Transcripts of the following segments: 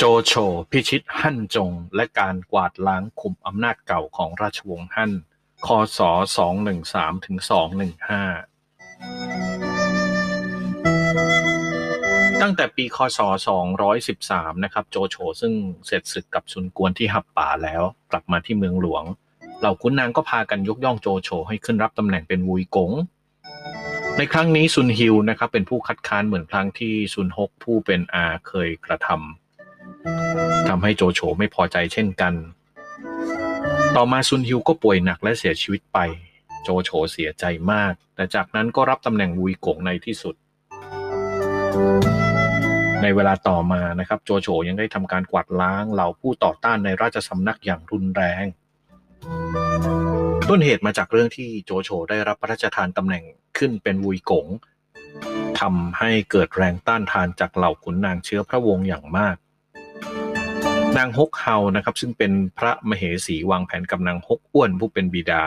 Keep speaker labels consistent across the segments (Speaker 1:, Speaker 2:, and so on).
Speaker 1: โจโฉพิชิตฮั่นจง และการกวาดล้างคุมอำนาจเก่าของราชวงศ์ฮั่น คศ 213ถึง215 ตั้งแต่ปีคศ 213 นะครับ โจโฉซึ่งเสร็จศึกกับซุนกวนที่หับป่าแล้วกลับมาที่เมืองหลวง เหล่าขุนนางก็พากันยกย่องโจโฉให้ขึ้นรับตำแหน่งเป็นวุยกงในครั้งนี้ซุนฮิวนะครับเป็นผู้คัดค้านเหมือนครั้งที่ซุนฮกผู้เป็นอาเคยกระทำ ทำให้โจโฉไม่พอใจเช่นกัน ต่อมาซุนฮิวก็ป่วยหนักและเสียชีวิตไป โจโฉเสียใจมาก แต่จากนั้นก็รับตำแหน่งวุยกงในที่สุด ในเวลาต่อมานะครับโจโฉยังได้ทำการกวาดล้างเหล่าผู้ต่อต้านในราชสำนักอย่างรุนแรงต้นเหตุมาจากเรื่องที่โจโฉได้รับพระราชทานตำแหน่งขึ้นเป็นวุยกงทำให้เกิดแรงต้านทานจากเหล่าขุนนางเชื้อพระวงศ์อย่างมาก นางฮกเฮานะครับ ซึ่งเป็นพระมเหสีวางแผนกับนางฮกอ้วนผู้เป็นบิดา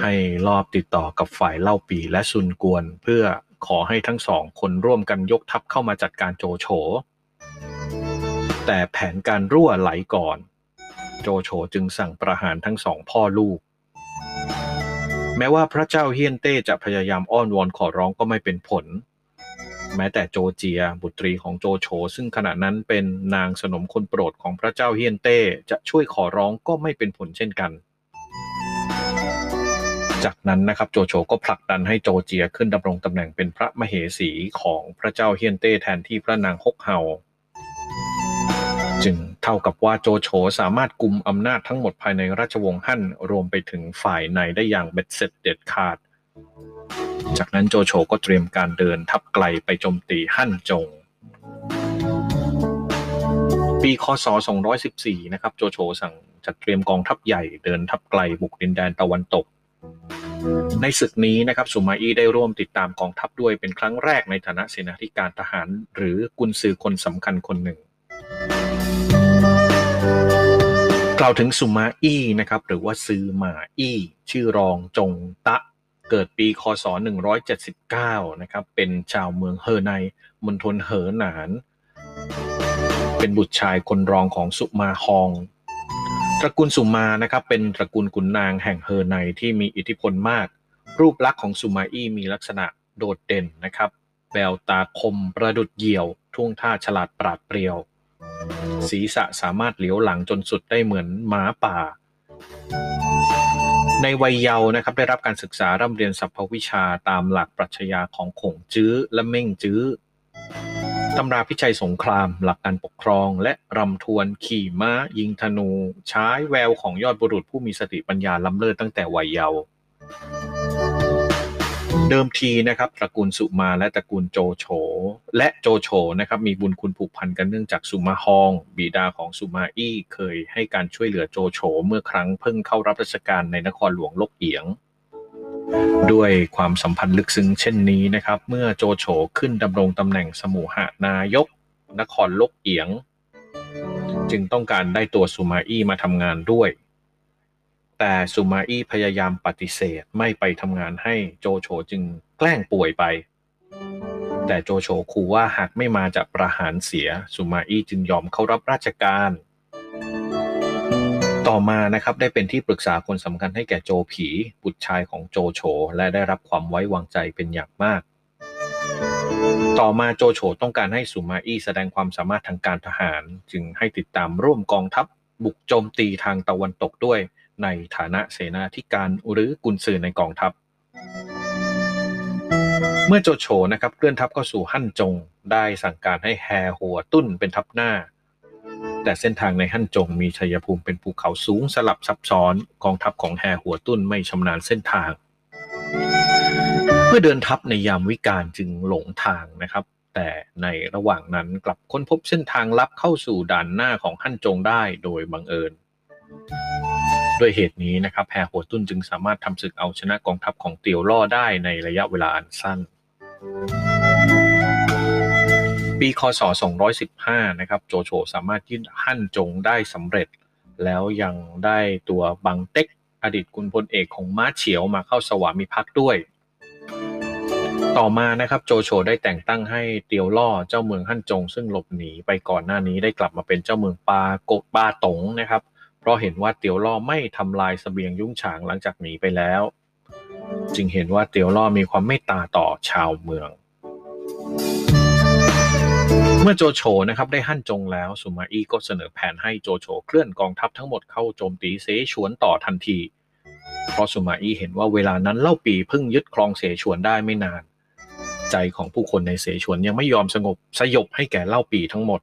Speaker 1: ให้รอบติดต่อกับฝ่ายเล่าปีและซุนกวน เพื่อขอให้ทั้งสองคนร่วมกันยกทัพเข้ามาจัดการโจโฉ แต่แผนการรั่วไหลก่อน โจโฉจึงสั่งประหารทั้งสองพ่อลูก แม้ว่าพระเจ้าเฮียนเต้จะพยายามอ้อนวอนขอร้องก็ไม่เป็นผล แม้แต่โจเจีย บุตรีของโจโฉซึ่งขณะนั้นเป็นนางสนมคนโปรดของพระเจ้าเฮียนเต้ จะช่วยขอร้องก็ไม่เป็นผลเช่นกัน จากนั้นนะครับโจโฉก็ผลักดันให้โจเจียขึ้นดำรงตำแหน่งเป็นพระมเหสีของพระเจ้าเฮียนเต้แทนที่พระนางฮกเฮาจึงเท่ากับว่าโจโฉสามารถกุมอำนาจทั้งหมดภายในราชวงศ์ฮั่นรวมไปถึงฝ่ายในได้อย่างเบ็ดเสร็จเด็ดขาด จากนั้นโจโฉก็เตรียมการเดินทัพไกลไปโจมตีฮั่นจง ปีคศ 214 นะครับ โจโฉสั่งจัดเตรียมกองทัพใหญ่เดินทัพไกลบุกดินแดนตะวันตก ในศึกนี้นะครับสุมาอี้ได้ร่วมติดตามกองทัพด้วยเป็นครั้งแรกในฐานะเสนาธิการทหาร หรือกุนซือคนสำคัญคนหนึ่งกล่าวถึงสุมาอี้นะครับหรือว่าซือมาอี้ ชื่อรองจงตะ เกิดปีคศ 179 นะครับ เป็นชาวเมืองเฮอในมณฑลเหอหนาน เป็นบุตรชายคนรองของสุมาฮอง ตระกูลสุมานะครับ เป็นตระกูลขุนนางแห่งเฮอในที่มีอิทธิพลมาก รูปลักษณ์ของสุมาอี้มีลักษณะโดดเด่นนะครับ แววตาคมประดุดเหยี่ยว ท่วงท่าฉลาดปราดเปรียว ศีรษะสามารถเหลียวหลังจนสุดได้เหมือนหมาป่า ในวัยเยาว์นะครับได้รับการศึกษาร่ำเรียนสรรพวิชาตามหลักปรัชญาของขงจื้อและเม่งจื้อตำราพิชัยสงคราม หลักการปกครอง และรำทวนขี่ม้า ยิงธนู ใช้แววของยอดบุรุษผู้มีสติปัญญาล้ำเลิศตั้งแต่วัยเยาว์ เดิมทีนะครับตระกูลสุมาและตระกูลโจโฉและโจโฉนะครับมีบุญคุณผูกพันกันเนื่องจากสุมาฮอง บิดาของสุมาอี้เคยให้การช่วยเหลือโจโฉเมื่อครั้งเพิ่งเข้ารับราชการในนครหลวงลกเอียง ด้วยความสัมพันธ์ลึกซึ้งเช่นนี้นะครับ เมื่อโจโฉขึ้นดำรงตำแหน่งสมุหานายก นครลกเอียง จึงต้องการได้ตัวสุมาอี้มาทำงานด้วย แต่สุมาอี้พยายามปฏิเสธไม่ไปทำงานให้โจโฉจึงแกล้งป่วยไป แต่โจโฉขู่ว่าหากไม่มาจะประหารเสียสุมาอี้จึงยอมเข้ารับราชการ ต่อมานะครับได้เป็นที่ปรึกษาคนสำคัญให้แก่โจผี บุตรชายของโจโฉและได้รับความไว้วางใจเป็นอย่างมาก ต่อมาโจโฉต้องการให้สุมาอี้แสดงความสามารถทางการทหาร จึงให้ติดตามร่วมกองทัพบุกโจมตีทางตะวันตกด้วย ในฐานะเสนาธิการหรือกุนซือในกองทัพ เมื่อโจโฉนะครับเคลื่อนทัพเข้าสู่ฮั่นจงได้สั่งการให้แฮหัวตุ้นเป็นทัพหน้า แต่เส้นทางในฮั่นจงมีชัยภูมิเป็นภูเขาสูงสลับซับซ้อนกองทัพของแฮหัวตุ้นไม่ชำนาญเส้นทางเพื่อเดินทัพในยามวิกาลจึงหลงทางนะครับแต่ในระหว่างนั้นกลับค้นพบเส้นทางลับเข้าสู่ด่านหน้าของฮั่นจงได้โดยบังเอิญ ด้วยเหตุนี้นะครับแพรหัวตุ้นจึงสามารถทำศึกเอาชนะกองทัพของเตียวล่อได้ในระยะเวลาอันสั้น ปีคศ 215 นะครับโจโฉสามารถยึดฮั่นจงได้สำเร็จ แล้วยังได้ตัวบังเต็กอดีตกุนพลเอกของม้าเฉียวมาเข้าสวามิภักดิ์ด้วย ต่อมานะครับโจโฉได้แต่งตั้งให้เตียวล่อเจ้าเมืองฮั่นจง ซึ่งหลบหนีไปก่อนหน้านี้ได้กลับมาเป็นเจ้าเมืองปาโกดปาตงนะครับ ราะเห็นว่าเตียวล่อไม่ทำลายสเสบียงยุ่งฉางหลังจากหนีไปแล้ว จึงเห็นว่าเตียวล่อมีความเมตตาต่อชาวเมือง เมื่อโจโฉนะครับได้หั่นจงแล้วสุมาอี้ก็เสนอแผนให้โจโฉเคลื่อนกองทัพทั้งหมดเข้าโจมตีเสฉวนต่อทันที เพราะสุมาอี้เห็นว่าเวลานั้นเล่าปีเพิ่งยึดครองเสฉวนได้ไม่นาน ใจของผู้คนในเสฉวนยังไม่ยอมสงบสยบให้แก่เล่าปีทั้งหมด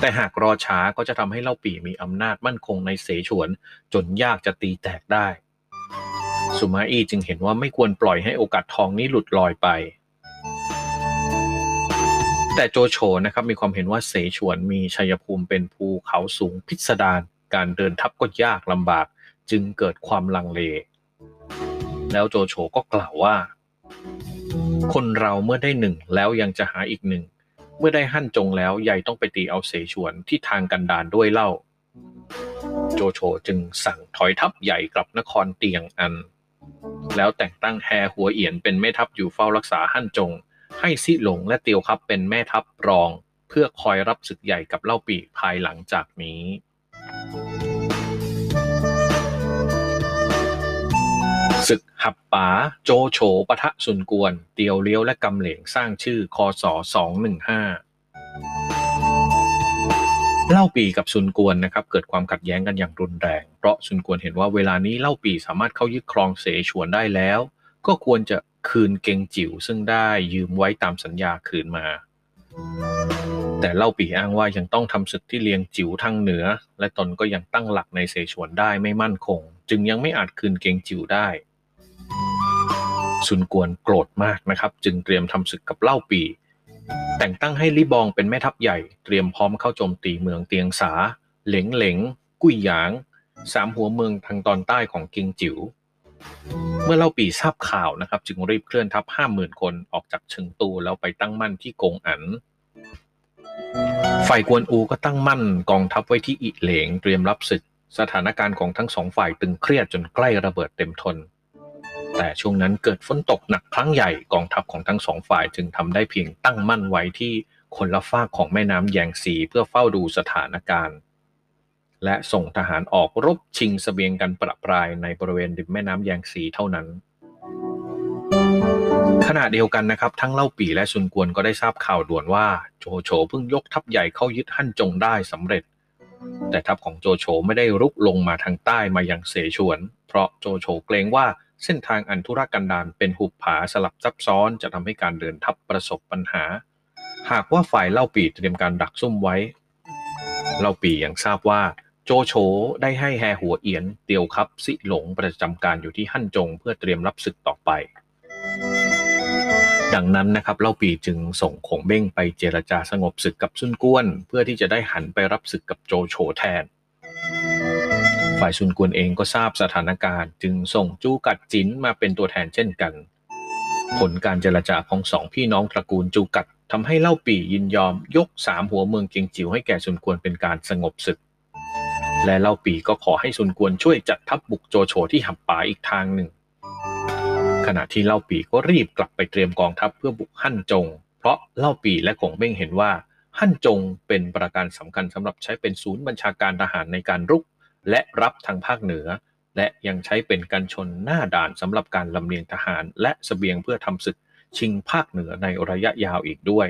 Speaker 1: แต่หากรอช้าก็จะทำให้เล่าปีมีอำนาจมั่นคงในเสฉวน จนยากจะตีแตกได้ สุมาอี้จึงเห็นว่าไม่ควรปล่อยให้โอกาสทองนี้หลุดลอยไป แต่โจโฉนะครับมีความเห็นว่าเสฉวนมีชัยภูมิเป็นภูเขาสูงพิสดารการเดินทัพก็ยากลำบาก จึงเกิดความลังเล แล้วโจโฉก็กล่าวว่า คนเราเมื่อได้หนึ่งแล้วยังจะหาอีกหนึ่ง เมื่อได้หั่นจงแล้วใหญ่ต้องไปตีเอาเสฉวนที่ทางกันดานด้วยเล่า โจโฉจึงสั่งถอยทัพใหญ่กลับนครเตียงอัน แล้วแต่งตั้งแฮหัวเอียนเป็นแม่ทัพอยู่เฝ้ารักษาหั่นจง ให้ซิหลงและเตียวครับเป็นแม่ทัพรอง เพื่อคอยรับศึกใหญ่กับเล่าปีภายหลังจากนี้ ศึกหับป๋าโจโฉปะทะสุนกวน เตียวเลี้ยวและกำเหลงสร้างชื่อคศ215เล่าปีกับซุนกวนนะครับเกิดความขัดแย้งกันอย่างรุนแรง เพราะซุนกวนเห็นว่าเวลานี้เล่าปีสามารถเข้ายึดครองเสฉวนได้แล้ว ก็ควรจะคืนเกงจิ๋วซึ่งได้ยืมไว้ตามสัญญาคืนมา แต่เล่าปีอ้างว่ายังต้องทำศึกที่เลียงจิ๋วทางเหนือ และตนก็ยังตั้งหลักในเสฉวนได้ไม่มั่นคง จึงยังไม่อาจคืนเกงจิ๋วได้ ซุนกวนโกรธมากนะครับ จึงเตรียมทำศึกกับเล่าปี แต่งตั้งให้ลิบองเป็นแม่ทัพใหญ่ เตรียมพร้อมเข้าโจมตีเมืองเตียงสา เหลงเหลงกุ้ยหยาง สามหัวเมืองทางตอนใต้ของกิงจิ๋วเมื่อเล่าปีทราบข่าวนะครับ จึงรีบเคลื่อนทัพห้าหมื่นคนออกจากเชิงตูแล้วไปตั้งมั่นที่กงอันฝ่ายกวนอูก็ตั้งมั่นกองทัพไว้ที่อิเหลงเตรียมรับศึก สถานการณ์ของทั้งสองฝ่ายตึงเครียดจนใกล้ระเบิดเต็มทน แต่ช่วงนั้นเกิดฝนตกหนักครั้งใหญ่กองทัพของทั้งสองฝ่ายจึงทำได้เพียงตั้งมั่นไว้ที่คนละฝากของแม่น้ำแยงซีเพื่อเฝ้าดูสถานการณ์ และส่งทหารออกรบชิงสเสบียงกันประปรายในบริเวณริมแม่น้ำแยงซีเท่านั้น ขณะเดียวกันนะครับ ทั้งเล่าปี่และซุนกวนก็ได้ทราบข่าวด่วนว่าโจโฉเพิ่งยกทัพใหญ่เข้ายึดฮั่นจงได้สำเร็จ แต่ทัพของโจโฉไม่ได้รุกลงมาทางใต้มายังเสฉวน เพราะโจโฉเกรงว่า เส้นทางอันธุรกันดารเป็นหุบผาสลับซับซ้อนจะทำให้การเดินทัพประสบปัญหา หากว่าฝ่ายเล่าปีเตรียมการดักซุ่มไว้ เล่าปียังทราบว่าโจโฉได้ให้แฮหัวเอียนเตียวครับสิหลงประจำการอยู่ที่ฮั่นจงเพื่อเตรียมรับศึกต่อไป ดังนั้นนะครับเล่าปีจึงส่งขงเบ้งไปเจรจาสงบศึกกับซุนกวน เพื่อที่จะได้หันไปรับศึกกับโจโฉแทน ฝ่ายซุนกวนเองก็ทราบสถานการณ์จึงส่งจูกัดจินมาเป็นตัวแทนเช่นกัน ผลการเจรจาของสองพี่น้องตระกูลจูกัดทำให้เล่าปียินยอมยกสามหัวเมืองเกียงจิ๋วให้แก่ซุนกวนเป็นการสงบศึก และเล่าปีก็ขอให้ซุนกวนช่วยจัดทัพบุกโจโฉที่หับป่าอีกทางหนึ่ง ขณะที่เล่าปีก็รีบกลับไปเตรียมกองทัพเพื่อบุกฮั่นจง เพราะเล่าปีและกงเบ้งเห็นว่าฮั่นจงเป็นประการสำคัญสำหรับใช้เป็นศูนย์บัญชาการทหารในการรุก และรับทางภาคเหนือ และยังใช้เป็นกันชนหน้าด่านสำหรับการลำเลียงทหาร และสเสบียงเพื่อทำศึกชิงภาคเหนือในระยะยาวอีกด้วย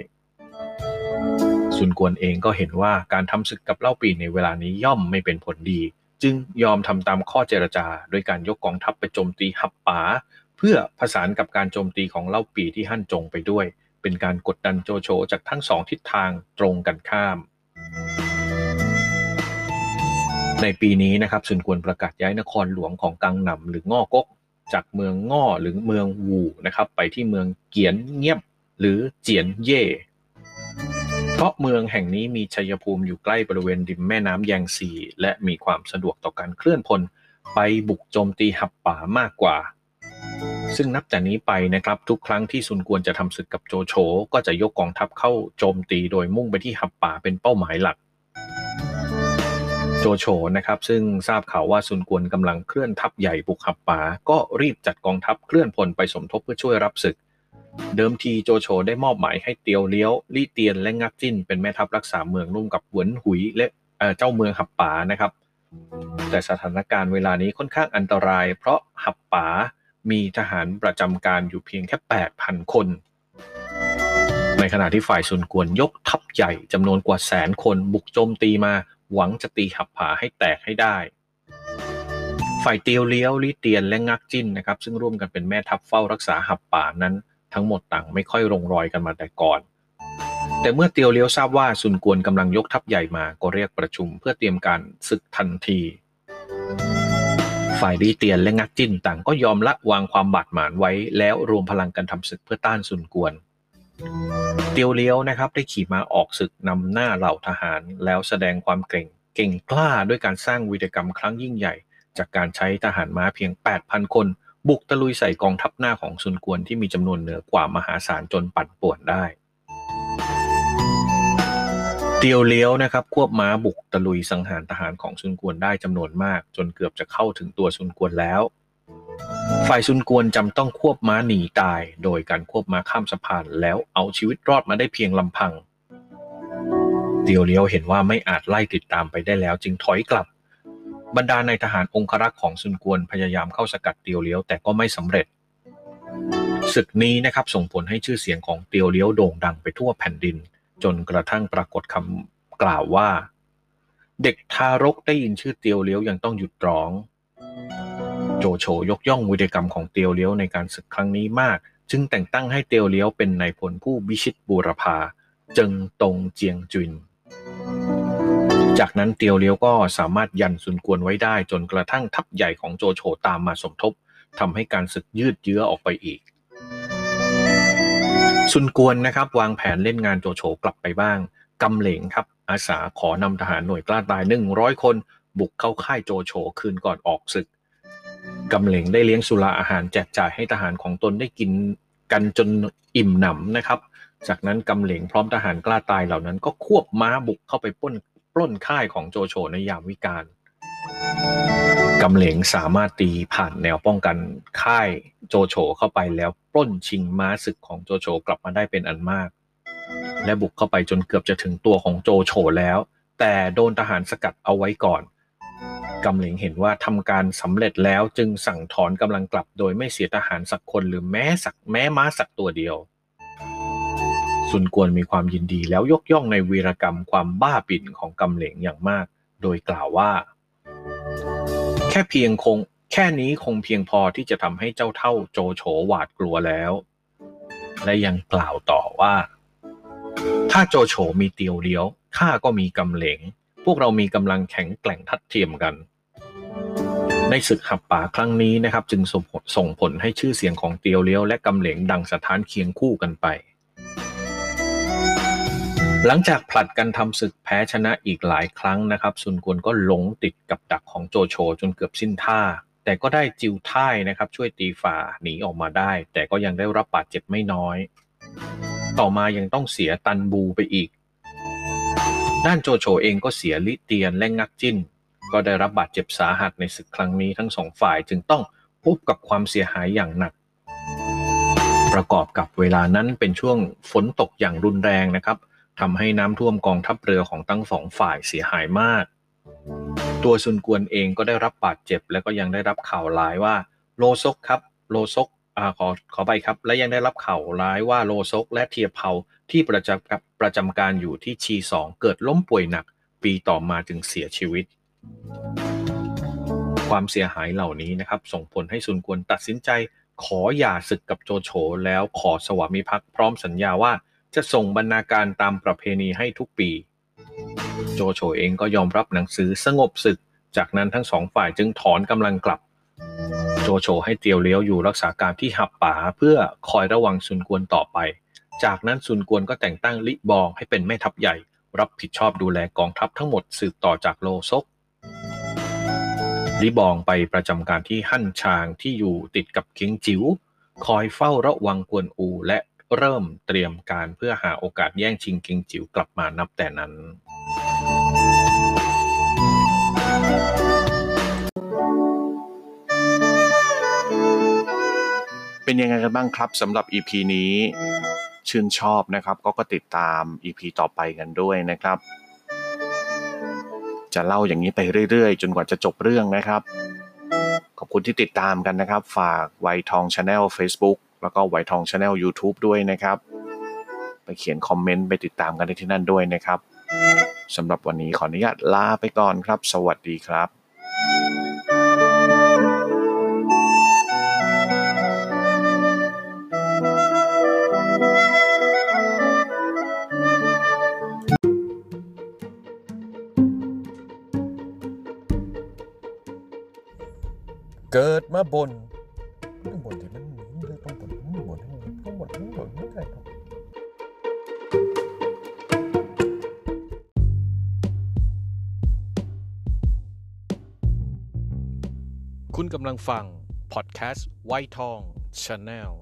Speaker 1: ซุนกวนเองก็เห็นว่าการทำศึกกับเล่าปีในเวลานี้ย่อมไม่เป็นผลดี จึงยอมทำตามข้อเจรจา โดยการยกกองทัพไปโจมตีฮับป๋าเพื่อผสานกับการโจมตีของเล่าปีที่ฮั่นจงไปด้วย เป็นการกดดันโจโฉจากทั้งสองทิศทางตรงกันข้าม ในปีนี้นะครับซุนกวนประกาศย้ายนครหลวงของกังหนำหรือง่อกก จากเมืองง่อหรือเมืองวูนะครับ ไปที่เมืองเกียนเงียบหรือเจียนเย่เพราะเมืองแห่งนี้มีชัยภูมิอยู่ใกล้บริเวณริมแม่น้ำแยงซี และมีความสะดวกต่อการเคลื่อนพลไปบุกโจมตีหับป่ามากกว่า ซึ่งนับจากนี้ไปนะครับทุกครั้งที่ซุนกวนจะทำศึกกับโจโฉก็จะยกกองทัพเข้าโจมตีโดยมุ่งไปที่หับป่าเป็นเป้าหมายหลัก โจโฉนะครับซึ่งทราบข่าวว่าซุนกวนกำลังเคลื่อนทัพใหญ่บุกหับป่าก็รีบจัดกองทัพเคลื่อนพลไปสมทบเพื่อช่วยรับศึก เดิมทีโจโฉได้มอบหมายให้เตียวเลี้ยวลี่เตียนและงักจิ้น เป็นแม่ทัพรักษาเมืองร่วมกับหวนหุยและเจ้าเมืองหับป๋านะครับ แต่สถานการณ์เวลานี้ค่อนข้างอันตราย เพราะหับป๋ามีทหารประจำการอยู่เพียงแค่ 8,000 คน ในขณะที่ฝ่ายซุนกวนยกทัพใหญ่จำนวนกว่าแสนคนบุกโจมตีมา หวังจะตีหับผาให้แตกให้ได้ ฝ่ายเตียวเลี้ยวลี่เตียนและงักจิ้นนะครับ ซึ่งร่วมกันเป็นแม่ทัพเฝ้ารักษาหับป่านั้น ทั้งหมดต่างไม่ค่อยลงรอยกันมาแต่ก่อน แต่เมื่อเตียวเลี้ยวทราบว่าซุนกวนกำลังยกทัพใหญ่มาก็เรียกประชุมเพื่อเตรียมการศึกทันทีฝ่ายดีเตียนและงักจิ้นต่างก็ยอมละวางความบาดหมางไว้แล้วรวมพลังกันทำศึกเพื่อต้านซุนกวน เตียวเลี้ยวนะครับได้ขี่ม้าออกศึกนำหน้าเหล่าทหาร แล้วแสดงความเก่งเก่งกล้าด้วยการสร้างวีรกรรมครั้งยิ่งใหญ่ จากการใช้ทหารม้าเพียง 8,000 คน บุกตะลุยใส่กองทัพหน้าของซุนกวนที่มีจำนวนเหนือกว่ามหาศาลจนปั่นป่วนได้เตียวเลี้ยวนะครับควบม้าบุกตะลุยสังหารทหารของซุนกวนได้จำนวนมาก จนเกือบจะเข้าถึงตัวซุนกวนแล้ว ฝ่ายซุนกวนจำต้องควบม้าหนีตาย โดยการควบม้าข้ามสะพาน แล้วเอาชีวิตรอดมาได้เพียงลำพัง เตียวเลี้ยวเห็นว่าไม่อาจไล่ติดตามไปได้แล้ว จึงถอยกลับ บรรดาในทหารองครักษ์ของซุนกวนพยายามเข้าสกัดเตียวเลี้ยวแต่ก็ไม่สำเร็จศึกนี้นะครับส่งผลให้ชื่อเสียงของเตียวเลี้ยวโด่งดังไปทั่วแผ่นดิน จนกระทั่งปรากฏคำกล่าวว่า เด็กทารกได้ยินชื่อเตียวเลี้ยวยังต้องหยุดร้อง โจโฉยกย่องวิธีกรรมของเตียวเลี้ยวในการศึกครั้งนี้มาก จึงแต่งตั้งให้เตียวเลี้ยวเป็นนายพลผู้บิชิตบูรพาจึงตงเจียงจุน จากนั้นเตียวเลี้ยวก็สามารถยันซุนกวนไว้ได้จนกระทั่งทัพใหญ่ของโจโฉตามมาสมทบทำให้การศึกยืดเยื้อออกไปอีกซุนกวนนะครับวางแผนเล่นงานโจโฉกลับไปบ้างกำเหลงครับ อาสาขอนำทหารหน่วยกล้าตายหนึ่งร้อยคน บุกเข้าค่ายโจโฉคืนก่อนออกศึก กำเหลงได้เลี้ยงสุราอาหารแจกจ่ายให้ทหารของตนได้กินกันจนอิ่มหนำนะครับ จากนั้นกำเหลงพร้อมทหารกล้าตายเหล่านั้นก็ควบม้าบุกเข้าไปป้นปล้นค่ายของโจโฉในยามวิกาลกำเหลงสามารถตีผ่านแนวป้องกันค่ายโจโฉเข้าไปแล้วปล้นชิงม้าศึกของโจโฉกลับมาได้เป็นอันมาก และบุกเข้าไปจนเกือบจะถึงตัวของโจโฉแล้ว แต่โดนทหารสกัดเอาไว้ก่อน กำเหลงเห็นว่าทำการสำเร็จแล้วจึงสั่งถอนกำลังกลับโดยไม่เสียทหารสักคนหรือแม้สักแม้ม้าสักตัวเดียวซุนกวนมีความยินดีแล้วยกย่องในวีรกรรมความบ้าปิ่นของกำเหลงอย่างมาก โดยกล่าวว่า แค่เพียงคงแค่นี้คงเพียงพอที่จะทำให้เจ้าเท่าโจโฉหวาดกลัวแล้ว และยังกล่าวต่อว่า ถ้าโจโฉมีเตียวเลี้ยวข้าก็มีกำเหลง วกเรามีกำลังแข็งแกร่งทัดเทียมกัน ในศึกหับป่าครั้งนี้นะครับ จึงส่งผลให้ชื่อเสียงของเตียวเลี้ยวและกำเหลงดังสถานเคียงคู่กันไป หลังจากผลัดกันทำศึกแพ้ชนะอีกหลายครั้งนะครับซุนกวนก็หลงติดกับดักของโจโฉจนเกือบสิ้นท่าแต่ก็ได้จิวท่ายนะครับ ช่วยตีฝ่าหนีออกมาได้ แต่ก็ยังได้รับบาดเจ็บไม่น้อย ต่อมายังต้องเสียตันบูไปอีก ด้านโจโฉเองก็เสียลิเตียนและงักจิ้น ก็ได้รับบาดเจ็บสาหัสในศึกครั้งนี้ทั้งสองฝ่ายจึงต้องพบกับความเสียหายอย่างหนัก ประกอบกับเวลานั้นเป็นช่วงฝนตกอย่างรุนแรงนะครับทำให้น้ำท่วมกองทัพเรือของทั้งสองฝ่ายเสียหายมาก ตัวซุนกวนเองก็ได้รับบาดเจ็บ และก็ยังได้รับข่าวร้ายว่าโลซกครับโลซกอขอขอไปครับ และยังได้รับข่าวร้ายว่าโลซกและเทียเผา ที่ประจำประจำการอยู่ที่ชีสองเกิดล้มป่วยหนัก ปีต่อมาจึงเสียชีวิต ความเสียหายเหล่านี้นะครับ ส่งผลให้ซุนกวนตัดสินใจขอหย่าศึกกับโจโฉแล้วขอสวามิภักดิ์พร้อมสัญญาว่าจะส่งบรรณาการตามประเพณีให้ทุกปี โจโฉเองก็ยอมรับหนังสือสงบศึก จากนั้นทั้งสองฝ่ายจึงถอนกำลังกลับ โจโฉให้เตียวเลี้ยวอยู่รักษาการที่หับป่าเพื่อคอยระวังซุนกวนต่อไป จากนั้นซุนกวนก็แต่งตั้งลิบองให้เป็นแม่ทัพใหญ่ รับผิดชอบดูแลกองทัพทั้งหมดสืบต่อจากโลซกลิบองไปประจำการที่ฮั่นชางที่อยู่ติดกับเคียงจิ๋วคอยเฝ้าระวังกวนอูและเริ่มเตรียมการเพื่อหาโอกาสแย่งชิงเคียงจิ๋วกลับมานับแต่นั้น
Speaker 2: เป็นยังไงกันบ้างครับสำหรับ EP นี้ ชื่นชอบนะครับ ก็ก็ติดตาม EP ต่อไปกันด้วยนะครับ จะเล่าอย่างนี้ไปเรื่อยๆ จนกว่าจะจบเรื่องนะครับ ขอบคุณที่ติดตามกันนะครับ ฝากวัยทอง Channel Facebook แล้วก็วัยทอง Channel YouTube ด้วยนะครับ ไปเขียนคอมเมนต์ไปติดตามกันได้ที่นั่นด้วยนะครับสำหรับวันนี้ขออนุญาตลาไปก่อนครับ สวัสดีครับ
Speaker 3: เกิดมาบ่นต้องบ่นที่มันหนีเลยต้องบ่นต้องบ่นต้องบ่นต้องบ่นไม่ได้ต้อง
Speaker 1: คุณกำลังฟัง พอดแคสต์วัยทอง Channel